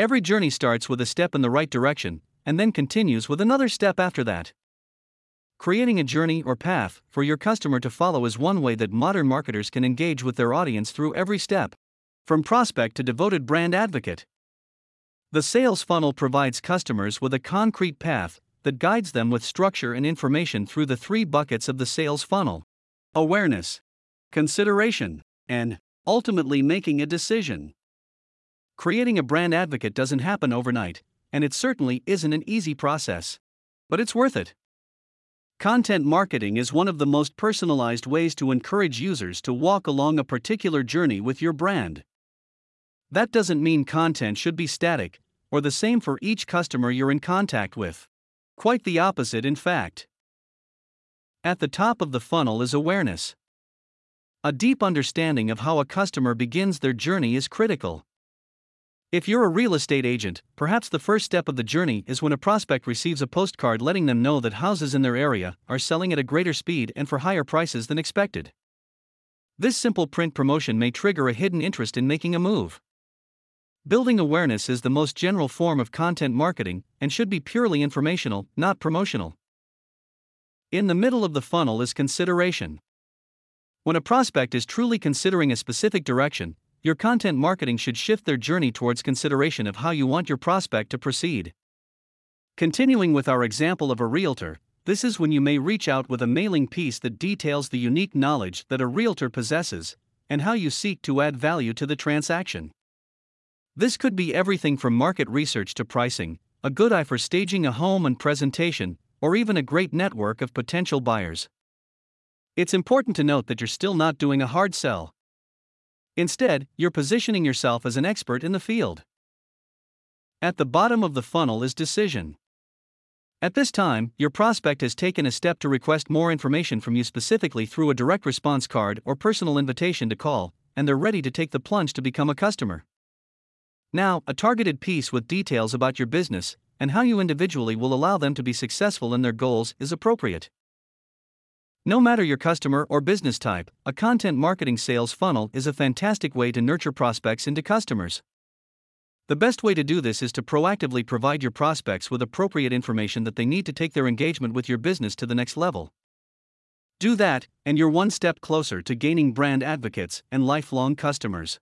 Every journey starts with a step in the right direction, and then continues with another step after that. Creating a journey or path for your customer to follow is one way that modern marketers can engage with their audience through every step, from prospect to devoted brand advocate. The sales funnel provides customers with a concrete path that guides them with structure and information through the three buckets of the sales funnel awareness, consideration, and ultimately making a decision. Creating a brand advocate doesn't happen overnight, and it certainly isn't an easy process. But it's worth it. Content marketing is one of the most personalized ways to encourage users to walk along a particular journey with your brand. That doesn't mean content should be static, or the same for each customer you're in contact with. Quite the opposite, in fact. At the top of the funnel is awareness. A deep understanding of how a customer begins their journey is critical. If you're a real estate agent, perhaps the first step of the journey is when a prospect receives a postcard letting them know that houses in their area are selling at a greater speed and for higher prices than expected. This simple print promotion may trigger a hidden interest in making a move. Building awareness is the most general form of content marketing and should be purely informational, not promotional. In the middle of the funnel is consideration. When a prospect is truly considering a specific direction, your content marketing should shift their journey towards consideration of how you want your prospect to proceed. Continuing with our example of a realtor, this is when you may reach out with a mailing piece that details the unique knowledge that a realtor possesses and how you seek to add value to the transaction. This could be everything from market research to pricing, a good eye for staging a home and presentation, or even a great network of potential buyers. It's important to note that you're still not doing a hard sell. Instead, you're positioning yourself as an expert in the field. At the bottom of the funnel is decision. At this time, your prospect has taken a step to request more information from you specifically through a direct response card or personal invitation to call, and they're ready to take the plunge to become a customer. Now, a targeted piece with details about your business and how you individually will allow them to be successful in their goals is appropriate. No matter your customer or business type, a content marketing sales funnel is a fantastic way to nurture prospects into customers. The best way to do this is to proactively provide your prospects with appropriate information that they need to take their engagement with your business to the next level. Do that, and you're one step closer to gaining brand advocates and lifelong customers.